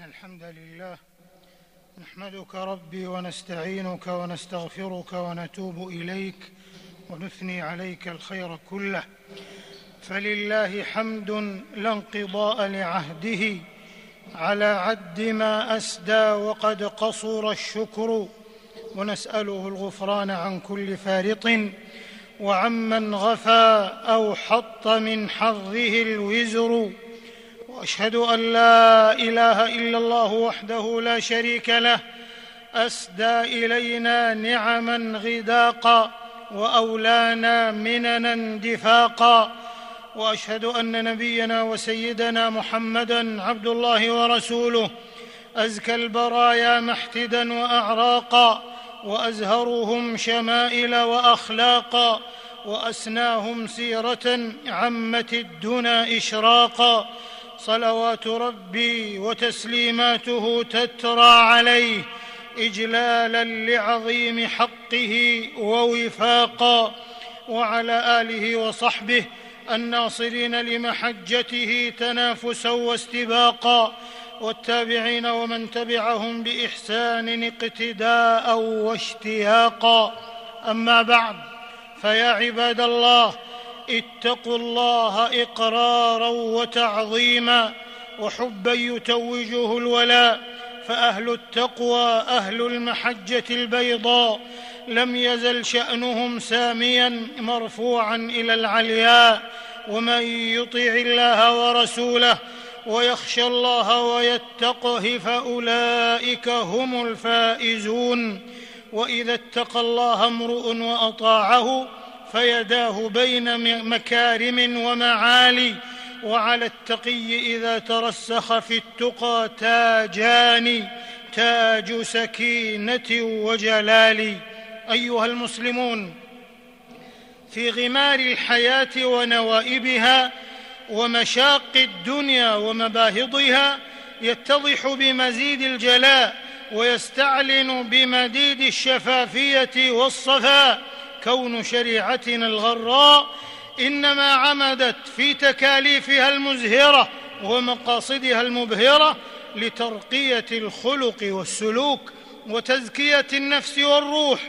إن الحمد لله نحمدك ربي ونستعينك ونستغفرك ونتوب إليك ونثني عليك الخير كله. فلله حمد لا انقضاء لعهده على عد ما أسدى وقد قصر الشكر. ونسأله الغفران عن كل فارط وعمن غفى أو حط من حظه الوزر. وأشهد أن لا إله إلا الله وحده لا شريك له أسدى إلينا نعما غداقا وأولانا مننا دفاقا وأشهد أن نبينا وسيدنا محمدا عبد الله ورسوله أزكى البرايا محتدا وأعراقا وازهرهم شمائل وأخلاقا وأسناهم سيرة عمت الدنا إشراقا. صلوات ربي وتسليماته تترى عليه إجلالا لعظيم حقه ووفاقا وعلى آله وصحبه الناصرين لمحجته تنافسا واستباقا والتابعين ومن تبعهم بإحسان اقتداء واشتياقا أما بعد فيا عباد الله اتقوا الله إقرارا وتعظيما وحبا يتوجه الولاء فأهل التقوى أهل المحجة البيضاء لم يزل شأنهم ساميا مرفوعا إلى العلياء ومن يطع الله ورسوله ويخشى الله ويتقه فأولئك هم الفائزون. وإذا اتقى الله امرؤ وأطاعه فيداه بين مكارم ومعالي وعلى التقي إذا ترسخ في التقى تاجان تاج سكينة وجلال. أيها المسلمون في غمار الحياة ونوائبها ومشاق الدنيا ومباهضها يتضح بمزيد الجلاء ويستعلن بمديد الشفافية والصفاء. كون شريعتنا الغراء إنما عمدت في تكاليفها المزهرة ومقاصدها المبهرة لترقية الخلق والسلوك وتزكية النفس والروح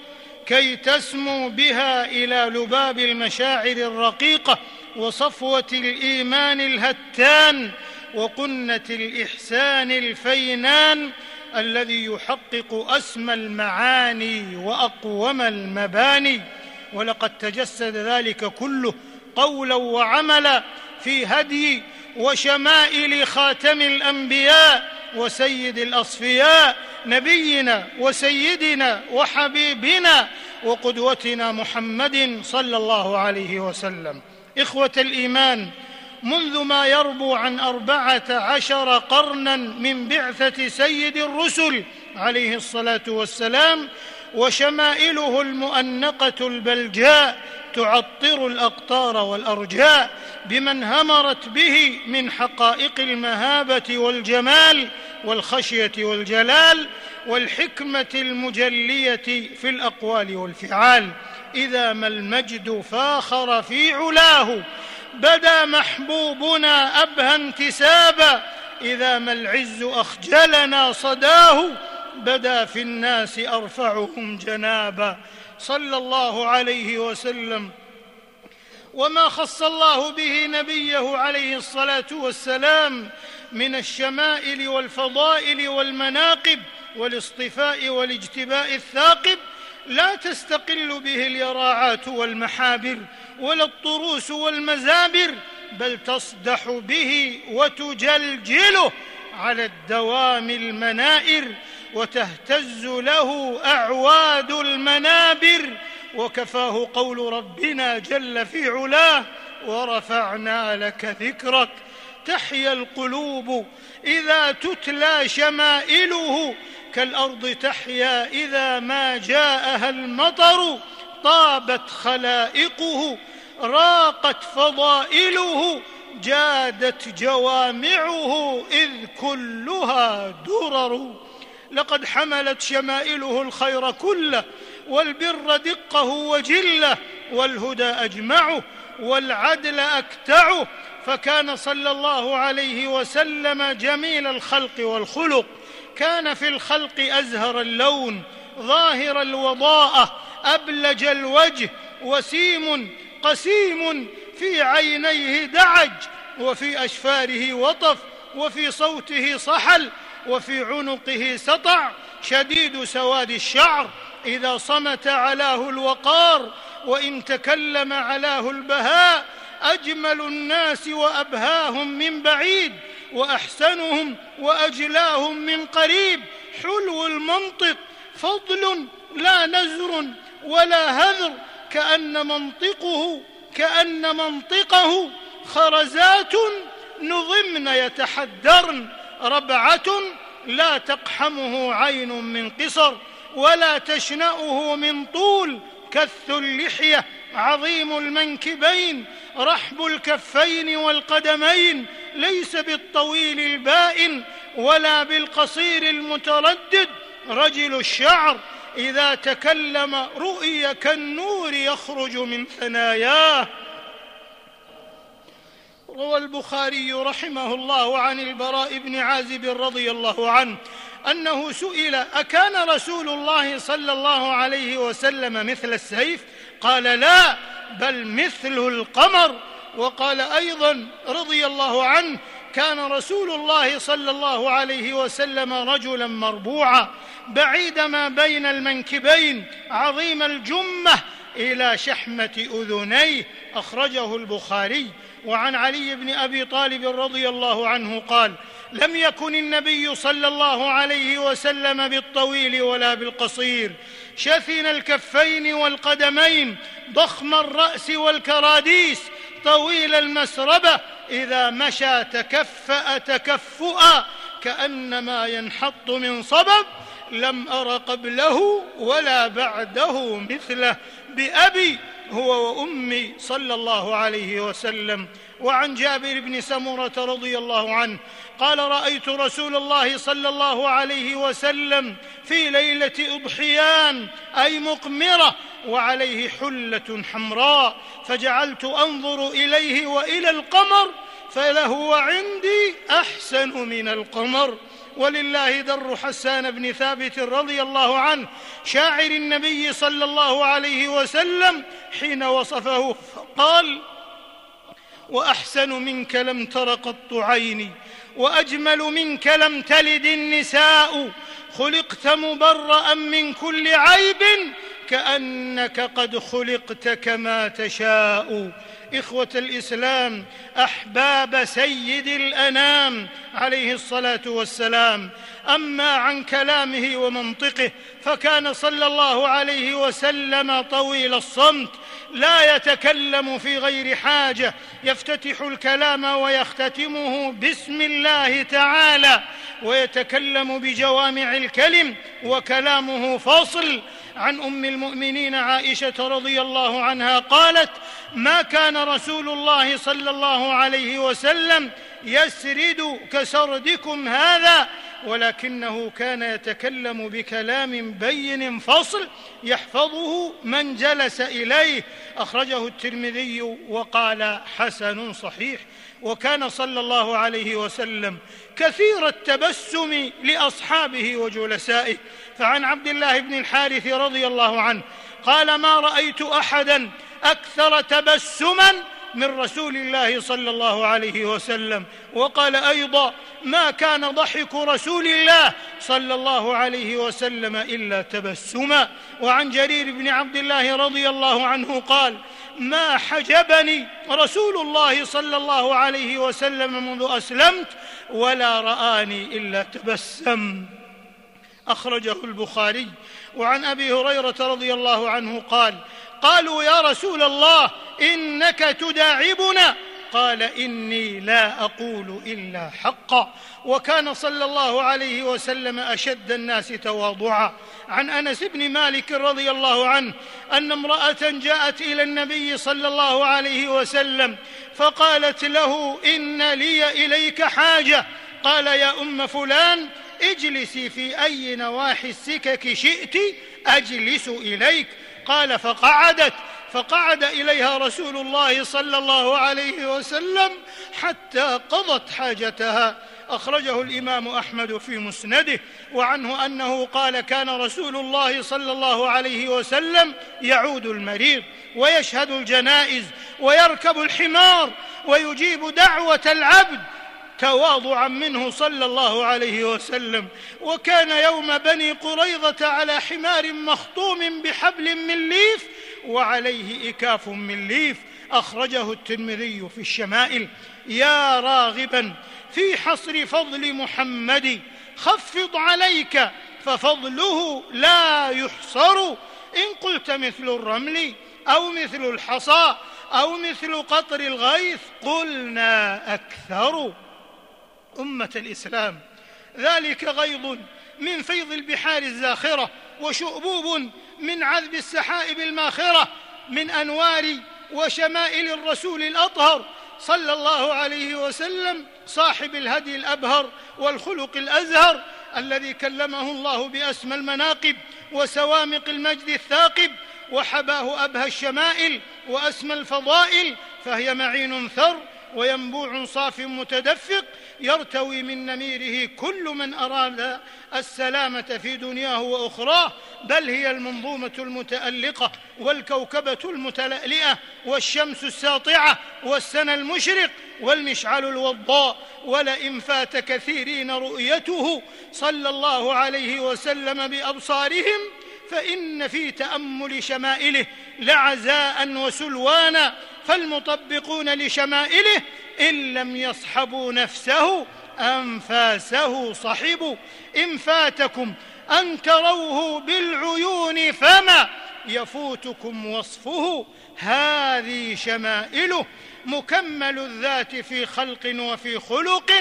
كي تسمو بها إلى لباب المشاعر الرقيقة وصفوة الإيمان الهتان وقنة الإحسان الفينان الذي يحقق أسمى المعاني وأقوم المباني ولقد تجسد ذلك كله قولا وعملا في هدي وشمائل خاتم الأنبياء وسيد الأصفياء نبينا وسيدنا وحبيبنا وقدوتنا محمد صلى الله عليه وسلم. إخوة الإيمان منذ ما يربو عن أربعة عشر قرنا من بعثة سيد الرسل عليه الصلاة والسلام وشمائله المؤنقة البلجاء تعطر الأقطار والأرجاء بمن همرت به من حقائق المهابة والجمال والخشية والجلال والحكمة المجلية في الأقوال والفعال. إذا ما المجد فاخر في علاه بدا محبوبنا أبهى انتسابا. إذا ما العز أخجلنا صداه بدا في الناس أرفعهم جنابا صلى الله عليه وسلم. وما خص الله به نبيه عليه الصلاة والسلام من الشمائل والفضائل والمناقب والاصطفاء والاجتباء الثاقب لا تستقل به اليراعات والمحابر ولا الطروس والمزابر بل تصدح به وتجلجله على الدوام المنائر. وتهتز له أعواد المنابر وكفاه قول ربنا جل في علاه ورفعنا لك ذكرك. تحيا القلوب إذا تتلى شمائله كالأرض تحيا إذا ما جاءها المطر طابت خلائقه راقت فضائله جادت جوامعه إذ كلها درر. لقد حملت شمائله الخير كله والبر دقه وجله والهدى أجمعه والعدل أكتعه. فكان صلى الله عليه وسلم جميل الخلق والخلق. كان في الخلق أزهر اللون ظاهر الوضاءة أبلج الوجه وسيم قسيم في عينيه دعج وفي أشفاره وطف وفي صوته صحل. وفي عنقه سطع شديد سواد الشعر إذا صمت علاه الوقار وإن تكلم علاه البهاء أجمل الناس وأبهاهم من بعيد وأحسنهم وأجلاهم من قريب. حلو المنطق فضل لا نزر ولا هذر كأن منطقه كأن منطقه خرزات نظمن يتحدرن. ربعة لا تقحمه عين من قصر ولا تشنأه من طول كث اللحية عظيم المنكبين رحب الكفين والقدمين ليس بالطويل البائن ولا بالقصير المتردد. رجل الشعر إذا تكلم رؤي كالنور يخرج من ثناياه. روى البخاري رحمه الله عن البراء بن عازب رضي الله عنه أنه سئل أكان رسول الله صلى الله عليه وسلم مثل السيف؟ قال لا بل مثل القمر. وقال أيضا رضي الله عنه كان رسول الله صلى الله عليه وسلم رجلا مربوعا بعيد ما بين المنكبين عظيم الجمة إلى شحمة أذنيه أخرجه البخاري. وعن علي بن أبي طالب رضي الله عنه قال لم يكن النبي صلى الله عليه وسلم بالطويل ولا بالقصير. شثن الكفين والقدمين ضخم الرأس والكراديس طويل المسربة إذا مشى تكفا تكفؤا كأنما ينحط من صبب لم أر قبله ولا بعده مثله. بأبي هو وأمي صلى الله عليه وسلم وعن جابر بن سمره رضي الله عنه قال رأيت رسول الله صلى الله عليه وسلم في ليلة أضحيان أي مقمرة وعليه حلة حمراء فجعلت أنظر إليه وإلى القمر فلهو عندي أحسن من القمر. ولله در حسان بن ثابت رضي الله عنه شاعر النبي صلى الله عليه وسلم حين وصفه فقال وأحسن منك لم تر قط عيني وأجمل منك لم تلد النساء خلقت مبرأ من كل عيب كأنك قد خلقت كما تشاء. إخوة الإسلام أحباب سيد الأنام عليه الصلاة والسلام. أما عن كلامه ومنطقه فكان صلى الله عليه وسلم طويل الصمت لا يتكلم في غير حاجة يفتتح الكلام ويختتمه بسم الله تعالى ويتكلم بجوامع الكلم وكلامه فصل عن أم المؤمنين عائشة رضي الله عنها قالت ما كان رسول الله صلى الله عليه وسلم يسرد كسردكم هذا ولكنه كان يتكلم بكلام بين فصل يحفظه من جلس إليه. أخرجه الترمذي وقال حسن صحيح. وكان صلى الله عليه وسلم كثير التبسم لأصحابه وجلسائه. فعن عبد الله بن الحارث رضي الله عنه قال ما رأيت أحدا أكثر تبسما من رسول الله صلى الله عليه وسلم وقال أيضا ما كان ضحك رسول الله صلى الله عليه وسلم إلا تبسما وعن جرير بن عبد الله رضي الله عنه قال ما حجبني رسول الله صلى الله عليه وسلم منذ أسلمت ولا رآني إلا تبسم أخرجه البخاري. وعن أبي هريرة رضي الله عنه قال قالوا يا رسول الله إنك تداعبنا. قال إني لا أقول إلا حقا. وكان صلى الله عليه وسلم أشد الناس تواضعا. عن أنس بن مالك رضي الله عنه أن امرأة جاءت إلى النبي صلى الله عليه وسلم فقالت له إن لي إليك حاجة. قال يا أم فلان اجلسي في أي نواحي السكك شئت أجلس إليك. قال فقعدت. فقعد إليها رسول الله صلى الله عليه وسلم حتى قضت حاجتها. أخرجه الإمام أحمد في مسنده وعنه أنه قال كان رسول الله صلى الله عليه وسلم يعود المريض ويشهد الجنائز ويركب الحمار ويجيب دعوة العبد تواضعا منه صلى الله عليه وسلم وكان يوم بني قريظة على حمار مخطوم بحبل من ليف وعليه إكاف من ليف أخرجه الترمذي في الشمائل. يا راغبا في حصر فضل محمد خفض عليك ففضله لا يحصر. إن قلت مثل الرمل أو مثل الحصى أو مثل قطر الغيث قلنا أكثر. أمة الإسلام. ذلك غيض من فيض البحار الزاخرة وشؤبوب من عذب السحائب الماخرة من أنوار وشمائل الرسول الأطهر صلى الله عليه وسلم صاحب الهدي الأبهر والخلق الأزهر الذي كلمه الله باسمى المناقب وسوامق المجد الثاقب وحباه أبهى الشمائل وأسمى الفضائل فهي معين ثر وينبوع صاف متدفق يرتوي من نميره كل من أراد السلامة في دنياه وأخراه بل هي المنظومة المتألقة والكوكبة المتلألئة والشمس الساطعة والسنى المشرق والمشعل الوضاء. ولئن فات كثيرين رؤيته صلى الله عليه وسلم بأبصارهم فإن في تأمل شمائله لعزاء وسلوانا فالمطبقون لشمائله إن لم يصحبوا نفسه أنفاسه صحبوا. إن فاتكم أن تروه بالعيون فما يفوتكم وصفه. هذه شمائله مكمل الذات في خلق وفي خلق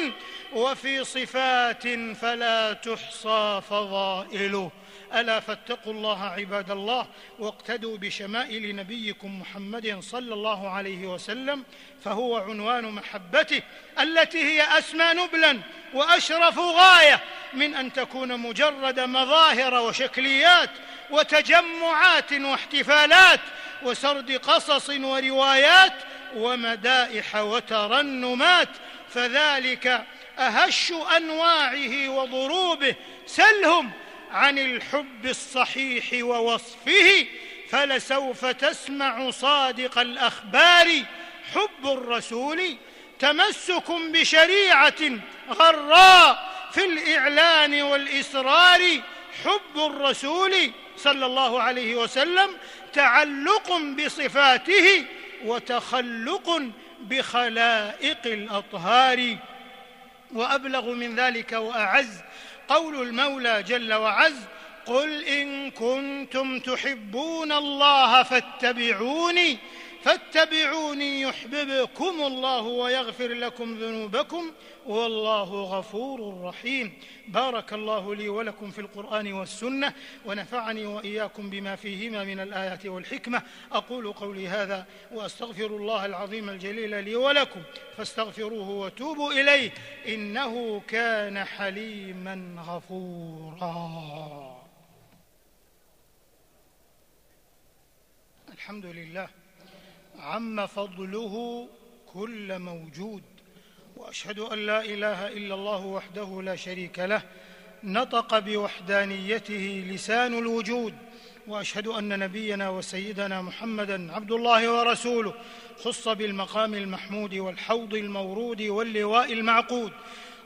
وفي صفات فلا تحصى فضائله. ألا فاتقوا الله عباد الله واقتدوا بشمائل نبيكم محمد صلى الله عليه وسلم فهو عنوان محبته التي هي أسمى نبلا وأشرف غاية من أن تكون مجرد مظاهر وشكليات وتجمعات واحتفالات وسرد قصص وروايات ومدائح وترنمات فذلك أهش أنواعه وضروبه سلهم عن الحب الصحيح ووصفه فلسوف تسمع صادق الأخبار. حب الرسول تمسك بشريعة غراء في الإعلان والإصرار. حب الرسول صلى الله عليه وسلم تعلق بصفاته وتخلق بخلائق الأطهار. وأبلغ من ذلك وأعز قول المولى جل وعز قل إن كنتم تحبون الله فاتبعوني فاتبعوني يحببكم الله ويغفر لكم ذنوبكم والله غفور رحيم. بارك الله لي ولكم في القرآن والسنة ونفعني وإياكم بما فيهما من الآيات والحكمة. أقول قولي هذا وأستغفر الله العظيم الجليل لي ولكم فاستغفروه وتوبوا إليه إنه كان حليما غفورا. الحمد لله عم فضله كل موجود وأشهد أن لا إله إلا الله وحده لا شريك له نطق بوحدانيته لسان الوجود وأشهد أن نبينا وسيدنا محمدا عبد الله ورسوله خص بالمقام المحمود والحوض المورود واللواء المعقود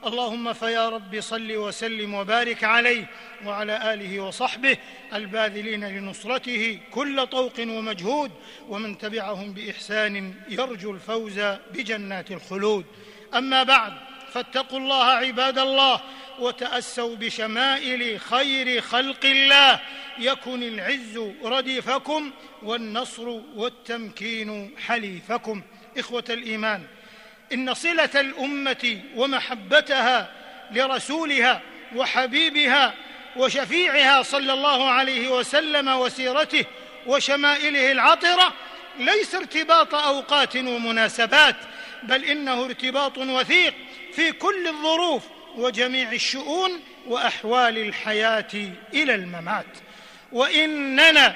اللهم فيا رب صل وسلم وبارك عليه وعلى آله وصحبه الباذلين لنصرته كل طوق ومجهود ومن تبعهم بإحسان يرجو الفوز بجنات الخلود. أما بعد فاتقوا الله عباد الله وتأسوا بشمائل خير خلق الله. يكن العز رديفكم والنصر والتمكين حليفكم. إخوة الإيمان إن صلة الأمة ومحبتها لرسولها وحبيبها وشفيعها صلى الله عليه وسلم وسيرته وشمائله العطرة ليس ارتباط أوقات ومناسبات بل إنه ارتباط وثيق في كل الظروف وجميع الشؤون وأحوال الحياة إلى الممات. وإننا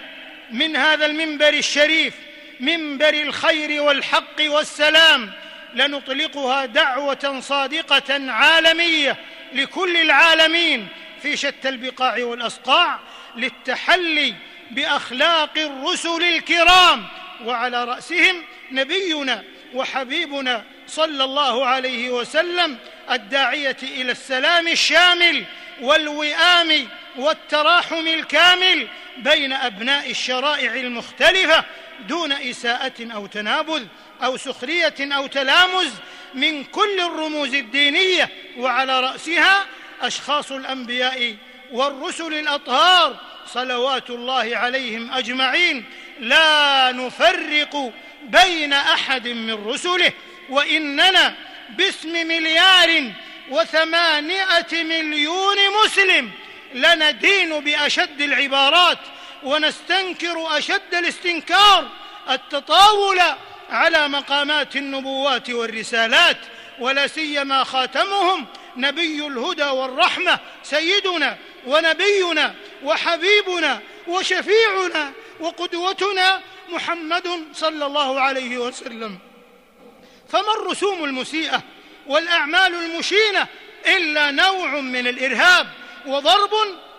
من هذا المنبر الشريف منبر الخير والحق والسلام لنطلقها دعوة صادقة عالمية لكل العالمين في شتى البقاع والاصقاع للتحلي بأخلاق الرسل الكرام وعلى رأسهم نبينا وحبيبنا صلى الله عليه وسلم الداعية إلى السلام الشامل والوئام والتراحم الكامل بين أبناء الشرائع المختلفة دون إساءة أو تنابذ أو سخرية أو تلامز من كل الرموز الدينية وعلى رأسها أشخاص الأنبياء والرسل الأطهار صلوات الله عليهم أجمعين. لا نفرق بين أحد من رسله وإننا باسم مليار وثمانيه مليون مسلم لندين بأشد العبارات ونستنكر أشد الاستنكار التطاول على مقامات النبوات والرسالات ولا سيما خاتمهم نبي الهدى والرحمة سيدنا ونبينا وحبيبنا وشفيعنا وقدوتنا محمد صلى الله عليه وسلم. فما الرسوم المسيئة والأعمال المشينة إلا نوع من الإرهاب وضرب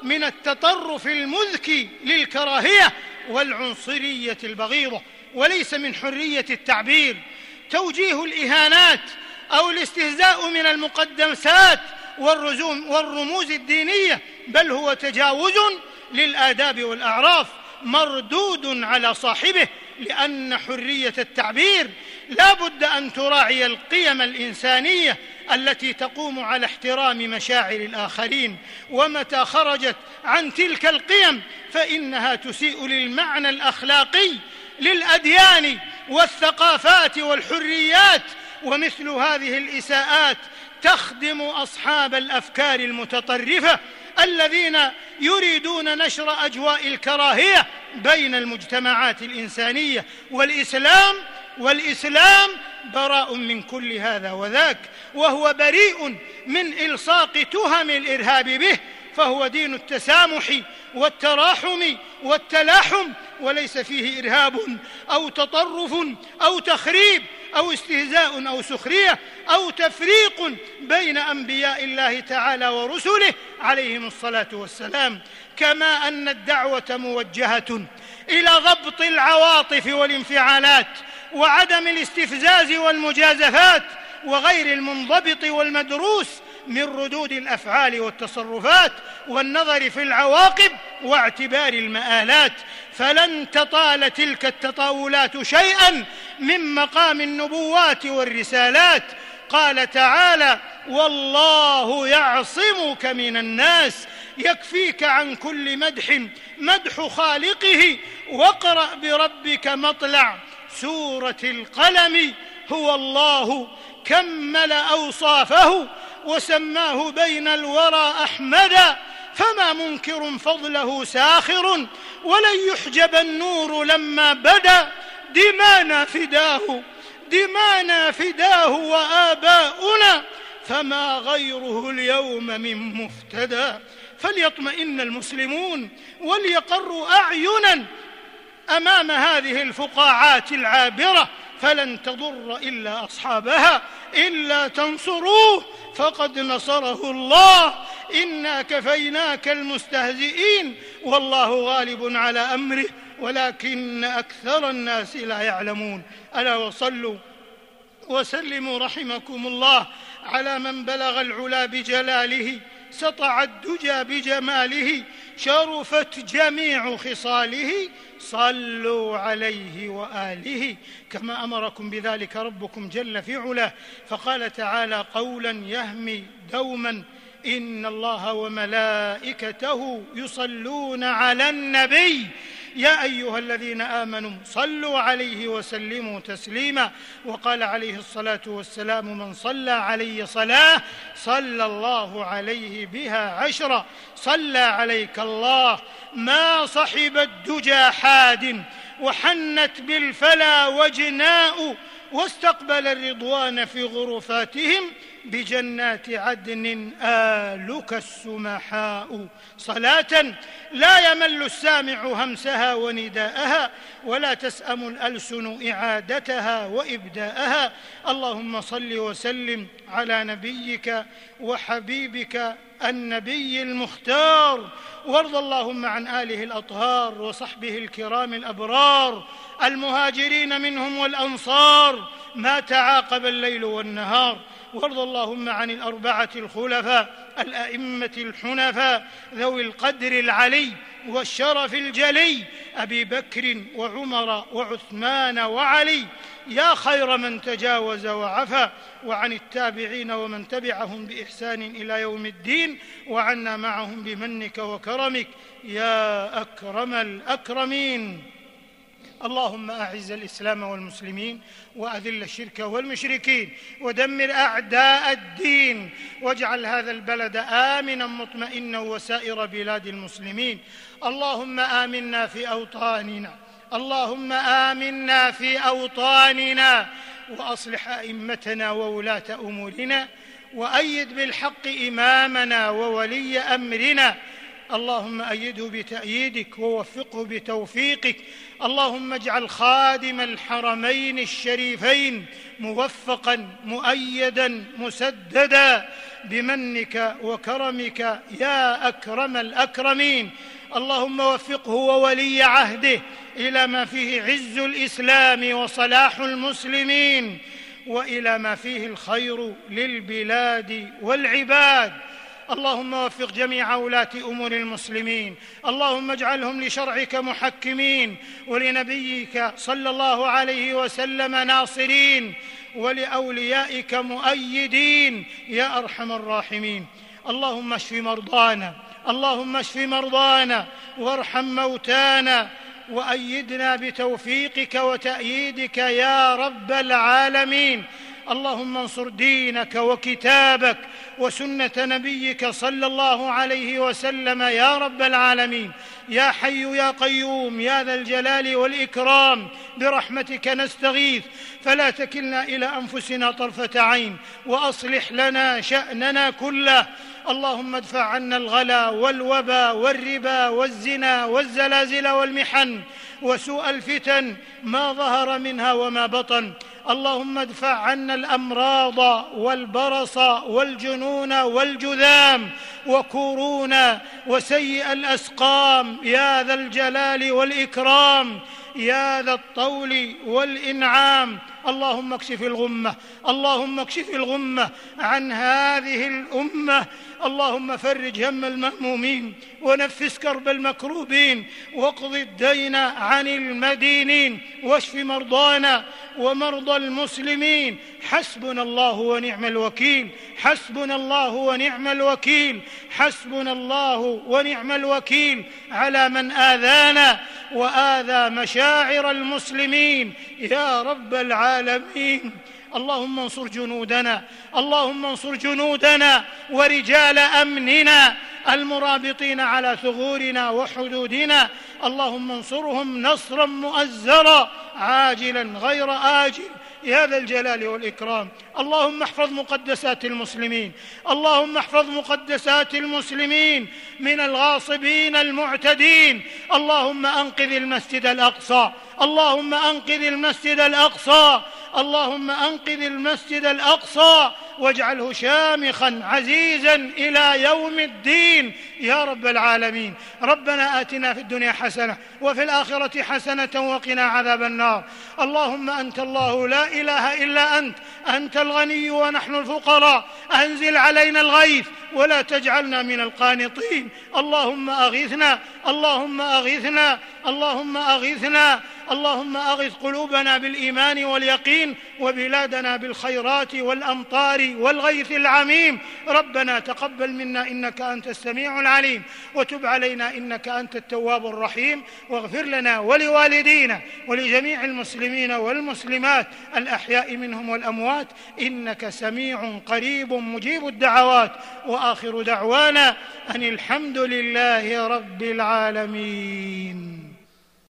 من التطرف المذكي للكراهية والعنصرية البغيضة وليس من حرية التعبير. توجيه الإهانات أو الاستهزاء من المقدسات والرموز الدينية بل هو تجاوز للآداب والأعراف. مردود على صاحبه لأن حرية التعبير لا بد أن تراعي القيم الإنسانية التي تقوم على احترام مشاعر الآخرين. ومتى خرجت عن تلك القيم فإنها تسيء للمعنى الأخلاقي للأديان والثقافات والحريات. ومثل هذه الإساءات تخدم أصحاب الأفكار المتطرفة الذين يريدون نشر أجواء الكراهية بين المجتمعات الإنسانية والإسلام والإسلام براء من كل هذا وذاك وهو بريء من إلصاق تهم الإرهاب به فهو دين التسامح والتراحم والتلاحم وليس فيه إرهاب أو تطرف أو تخريب أو استهزاء أو سخرية أو تفريق بين أنبياء الله تعالى ورسله عليهم الصلاة والسلام. كما أن الدعوة موجهة إلى ضبط العواطف والانفعالات وعدم الاستفزاز والمجازفات وغير المنضبط والمدروس من ردود الأفعال والتصرفات والنظر في العواقب واعتبار المآلات. فلن تطال تلك التطاولات شيئا من مقام النبوات والرسالات. قال تعالى والله يعصمك من الناس يكفيك عن كل مدح مدح خالقه واقرأ بربك مطلع سورة القلم هو الله كمل أوصافه وسماه بين الورى احمدا فما منكر فضله ساخر ولن يحجب النور لما بدا. دمانا فداه دمانا فداه وآباؤنا فما غيره اليوم من مفتدى. فليطمئن المسلمون وليقروا أعينا أمام هذه الفقاعات العابرة. فلن تضر إلا أصحابها إلا تنصروه فقد نصره الله. إنا كفيناك المستهزئين والله غالب على أمره ولكن أكثر الناس لا يعلمون. ألا وصلوا وسلموا رحمكم الله على من بلغ العلا بجلاله. سطع الدجى بجماله شرفت جميع خصاله صلوا عليه وآله. كما أمركم بذلك ربكم جل في علاه. فقال تعالى قولا يهمي دوما إن الله وملائكته يصلون على النبي. يا أيها الذين آمنوا صلوا عليه وسلموا تسليما. وقال عليه الصلاة والسلام من صلى علي صلاة صلى الله عليه بها عشرا صلى عليك الله ما صحب الدجى حاد وحنت بالفلا وجناء واستقبل الرضوان في غرفاتهم بجنات عدن آلك السمحاء. صلاة لا يمل السامع همسها ونداءها ولا تسأم الألسن إعادتها وإبداءها. اللهم صل وسلم على نبيك وحبيبك النبي المختار. وارض اللهم عن آله الأطهار وصحبه الكرام الأبرار. المهاجرين منهم والأنصار. ما تعاقب الليل والنهار. وارض اللهم عن الأربعة الخلفاء الأئمة الحنفاء ذوي القدر العلي والشرف الجلي أبي بكر وعمر وعثمان وعلي. يا خير من تجاوز وعفى وعن التابعين ومن تبعهم بإحسان إلى يوم الدين وعنا معهم بمنك وكرمك. يا أكرم الأكرمين. اللهم أعز الإسلام والمسلمين وأذل الشرك والمشركين ودمر أعداء الدين واجعل هذا البلد آمنا مطمئنا وسائر بلاد المسلمين. اللهم آمنا في أوطاننا. اللهم آمنا في أوطاننا. وأصلح أئمتنا وولاة أمورنا. وأيد بالحق إمامنا وولي أمرنا. اللهم أيده بتأييدك ووفقه بتوفيقك. اللهم اجعل خادم الحرمين الشريفين موفقا مؤيدا مسددا بمنك وكرمك يا أكرم الأكرمين. اللهم وفقه وولي عهده إلى ما فيه عز الإسلام وصلاح المسلمين وإلى ما فيه الخير للبلاد والعباد. اللهم وفق جميع ولاه أمور المسلمين. اللهم اجعلهم لشرعك محكمين ولنبيك صلى الله عليه وسلم ناصرين ولأوليائك مؤيدين. يا أرحم الراحمين. اللهم اشف مرضانا. اللهم اشف مرضانا. وارحم موتانا. وأيدنا بتوفيقك وتأييدك يا رب العالمين. اللهم انصر دينك وكتابك وسنة نبيك صلى الله عليه وسلم يا رب العالمين. يا حي يا قيوم يا ذا الجلال والإكرام برحمتك نستغيث. فلا تكلنا إلى أنفسنا طرفة عين وأصلح لنا شأننا كله. اللهم ادفع عنا الغلا والوبا والربا والزنا والزلازل والمحن وسوء الفتن ما ظهر منها وما بطن. اللهم ادفع عنا الأمراض والبرص والجنون والجذام وكورونا وسيء الأسقام يا ذا الجلال والإكرام يا ذا الطول والإنعام. اللهم اكشف الغمة اللهم اكشف الغمة عن هذه الأمة. اللهم فرج هم المهمومين ونفس كرب المكروبين. واقض الدين عن المدينين واشف مرضانا ومرضى المسلمين. حسبنا الله ونعم الوكيل حسبنا الله ونعم الوكيل حسبنا الله ونعم الوكيل. على من آذانا وآذى مشاعر المسلمين. يا رب العالمين. اللهم انصر جنودنا. اللهم انصر جنودنا ورجال أمننا المرابطين على ثغورنا وحدودنا. اللهم انصرهم نصرا مؤزرا عاجلا غير آجل. يا ذا الجلال والإكرام. اللهم احفظ مقدسات المسلمين. اللهم احفظ مقدسات المسلمين من الغاصبين المعتدين. اللهم أنقذ المسجد الأقصى. اللهم أنقذ المسجد الأقصى اللهم أنقذ المسجد الأقصى واجعله شامخا عزيزا إلى يوم الدين. يا رب العالمين ربنا آتنا في الدنيا حسنة وفي الآخرة حسنة وقنا عذاب النار. اللهم أنت الله لا إله إلا أنت أنت الغني ونحن الفقراء أنزل علينا الغيث ولا تجعلنا من القانطين. اللهم اغثنا اللهم اغثنا اللهم اغثنا اللهم أغث قلوبنا بالإيمان واليقين وبلادنا بالخيرات والأمطار والغيث العميم. ربنا تقبل منا إنك أنت السميع العليم. وتب علينا إنك أنت التواب الرحيم. واغفر لنا ولوالدينا ولجميع المسلمين والمسلمات الأحياء منهم والأموات. إنك سميع قريب مجيب الدعوات. وآخر دعوانا أن الحمد لله رب العالمين.